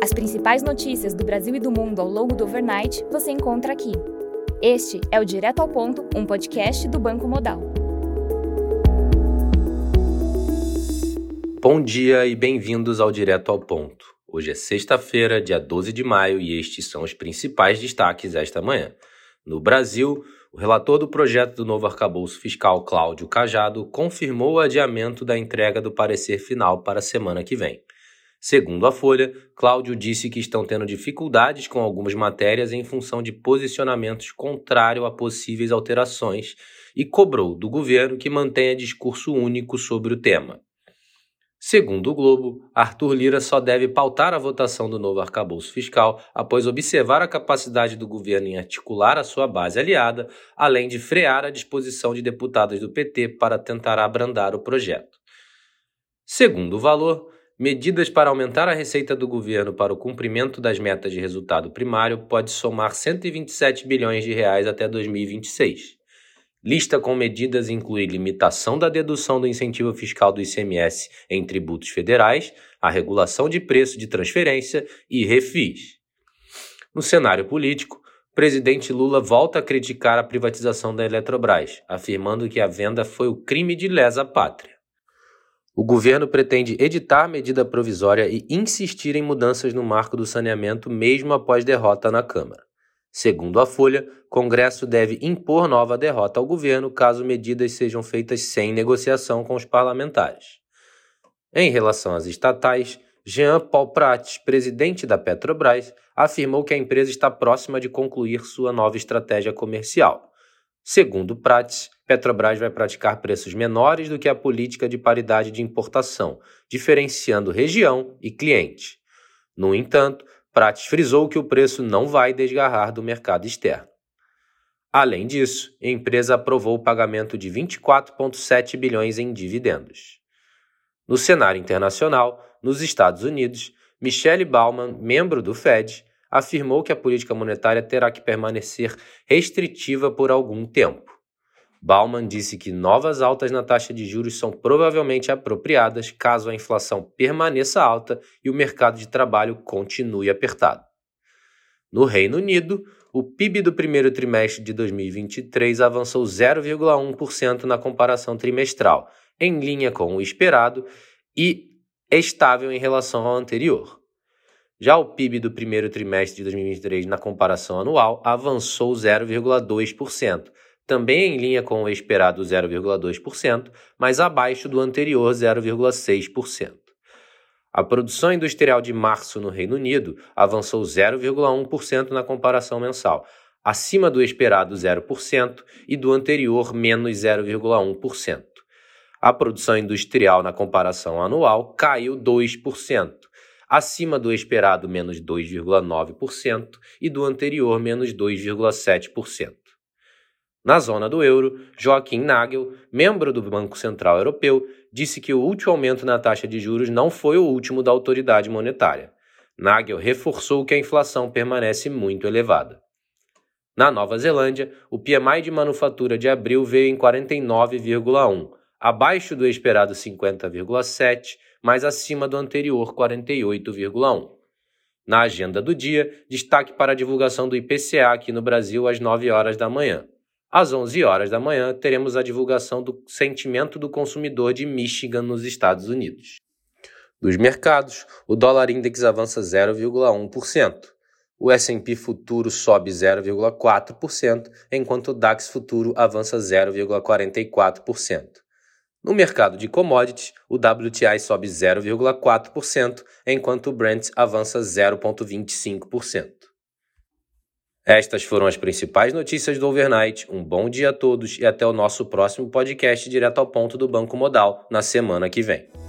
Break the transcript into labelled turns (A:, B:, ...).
A: As principais notícias do Brasil e do mundo ao longo do overnight você encontra aqui. Este é o Direto ao Ponto, um podcast do Banco Modal.
B: Bom dia e bem-vindos ao Direto ao Ponto. Hoje é sexta-feira, dia 12 de maio, e estes são os principais destaques esta manhã. No Brasil, o relator do projeto do novo arcabouço fiscal, Cláudio Cajado, confirmou o adiamento da entrega do parecer final para a semana que vem. Segundo a Folha, Cláudio disse que estão tendo dificuldades com algumas matérias em função de posicionamentos contrários a possíveis alterações e cobrou do governo que mantenha discurso único sobre o tema. Segundo o Globo, Arthur Lira só deve pautar a votação do novo arcabouço fiscal após observar a capacidade do governo em articular a sua base aliada, além de frear a disposição de deputados do PT para tentar abrandar o projeto. Segundo o valor, medidas para aumentar a receita do governo para o cumprimento das metas de resultado primário pode somar 127 bilhões de reais até 2026. Lista com medidas inclui limitação da dedução do incentivo fiscal do ICMS em tributos federais, a regulação de preço de transferência e refis. No cenário político, o presidente Lula volta a criticar a privatização da Eletrobras, afirmando que a venda foi o crime de lesa pátria. O governo pretende editar medida provisória e insistir em mudanças no marco do saneamento mesmo após derrota na Câmara. Segundo a Folha, Congresso deve impor nova derrota ao governo caso medidas sejam feitas sem negociação com os parlamentares. Em relação às estatais, Jean Paul Prats, presidente da Petrobras, afirmou que a empresa está próxima de concluir sua nova estratégia comercial. Segundo Prats, Petrobras vai praticar preços menores do que a política de paridade de importação, diferenciando região e cliente. No entanto, Prates frisou que o preço não vai desgarrar do mercado externo. Além disso, a empresa aprovou o pagamento de 24,7 bilhões em dividendos. No cenário internacional, nos Estados Unidos, Michelle Bauman, membro do Fed, afirmou que a política monetária terá que permanecer restritiva por algum tempo. Bauman disse que novas altas na taxa de juros são provavelmente apropriadas caso a inflação permaneça alta e o mercado de trabalho continue apertado. No Reino Unido, o PIB do primeiro trimestre de 2023 avançou 0,1% na comparação trimestral, em linha com o esperado e estável em relação ao anterior. Já o PIB do primeiro trimestre de 2023 na comparação anual avançou 0,2%, também em linha com o esperado 0,2%, mas abaixo do anterior 0,6%. A produção industrial de março no Reino Unido avançou 0,1% na comparação mensal, acima do esperado 0% e do anterior menos 0,1%. A produção industrial na comparação anual caiu 2%, acima do esperado menos 2,9% e do anterior menos 2,7%. Na zona do euro, Joaquim Nagel, membro do Banco Central Europeu, disse que o último aumento na taxa de juros não foi o último da autoridade monetária. Nagel reforçou que a inflação permanece muito elevada. Na Nova Zelândia, o PMI de manufatura de abril veio em 49,1, abaixo do esperado 50,7, mas acima do anterior 48,1. Na agenda do dia, destaque para a divulgação do IPCA aqui no Brasil às 9 horas da manhã. Às 11 horas da manhã, teremos a divulgação do sentimento do consumidor de Michigan, nos Estados Unidos. Dos mercados, o dólar index avança 0,1%. O S&P futuro sobe 0,4%, enquanto o DAX futuro avança 0,44%. No mercado de commodities, o WTI sobe 0,4%, enquanto o Brent avança 0,25%. Estas foram as principais notícias do Overnight. Um bom dia a todos e até o nosso próximo podcast direto ao ponto do Banco Modal na semana que vem.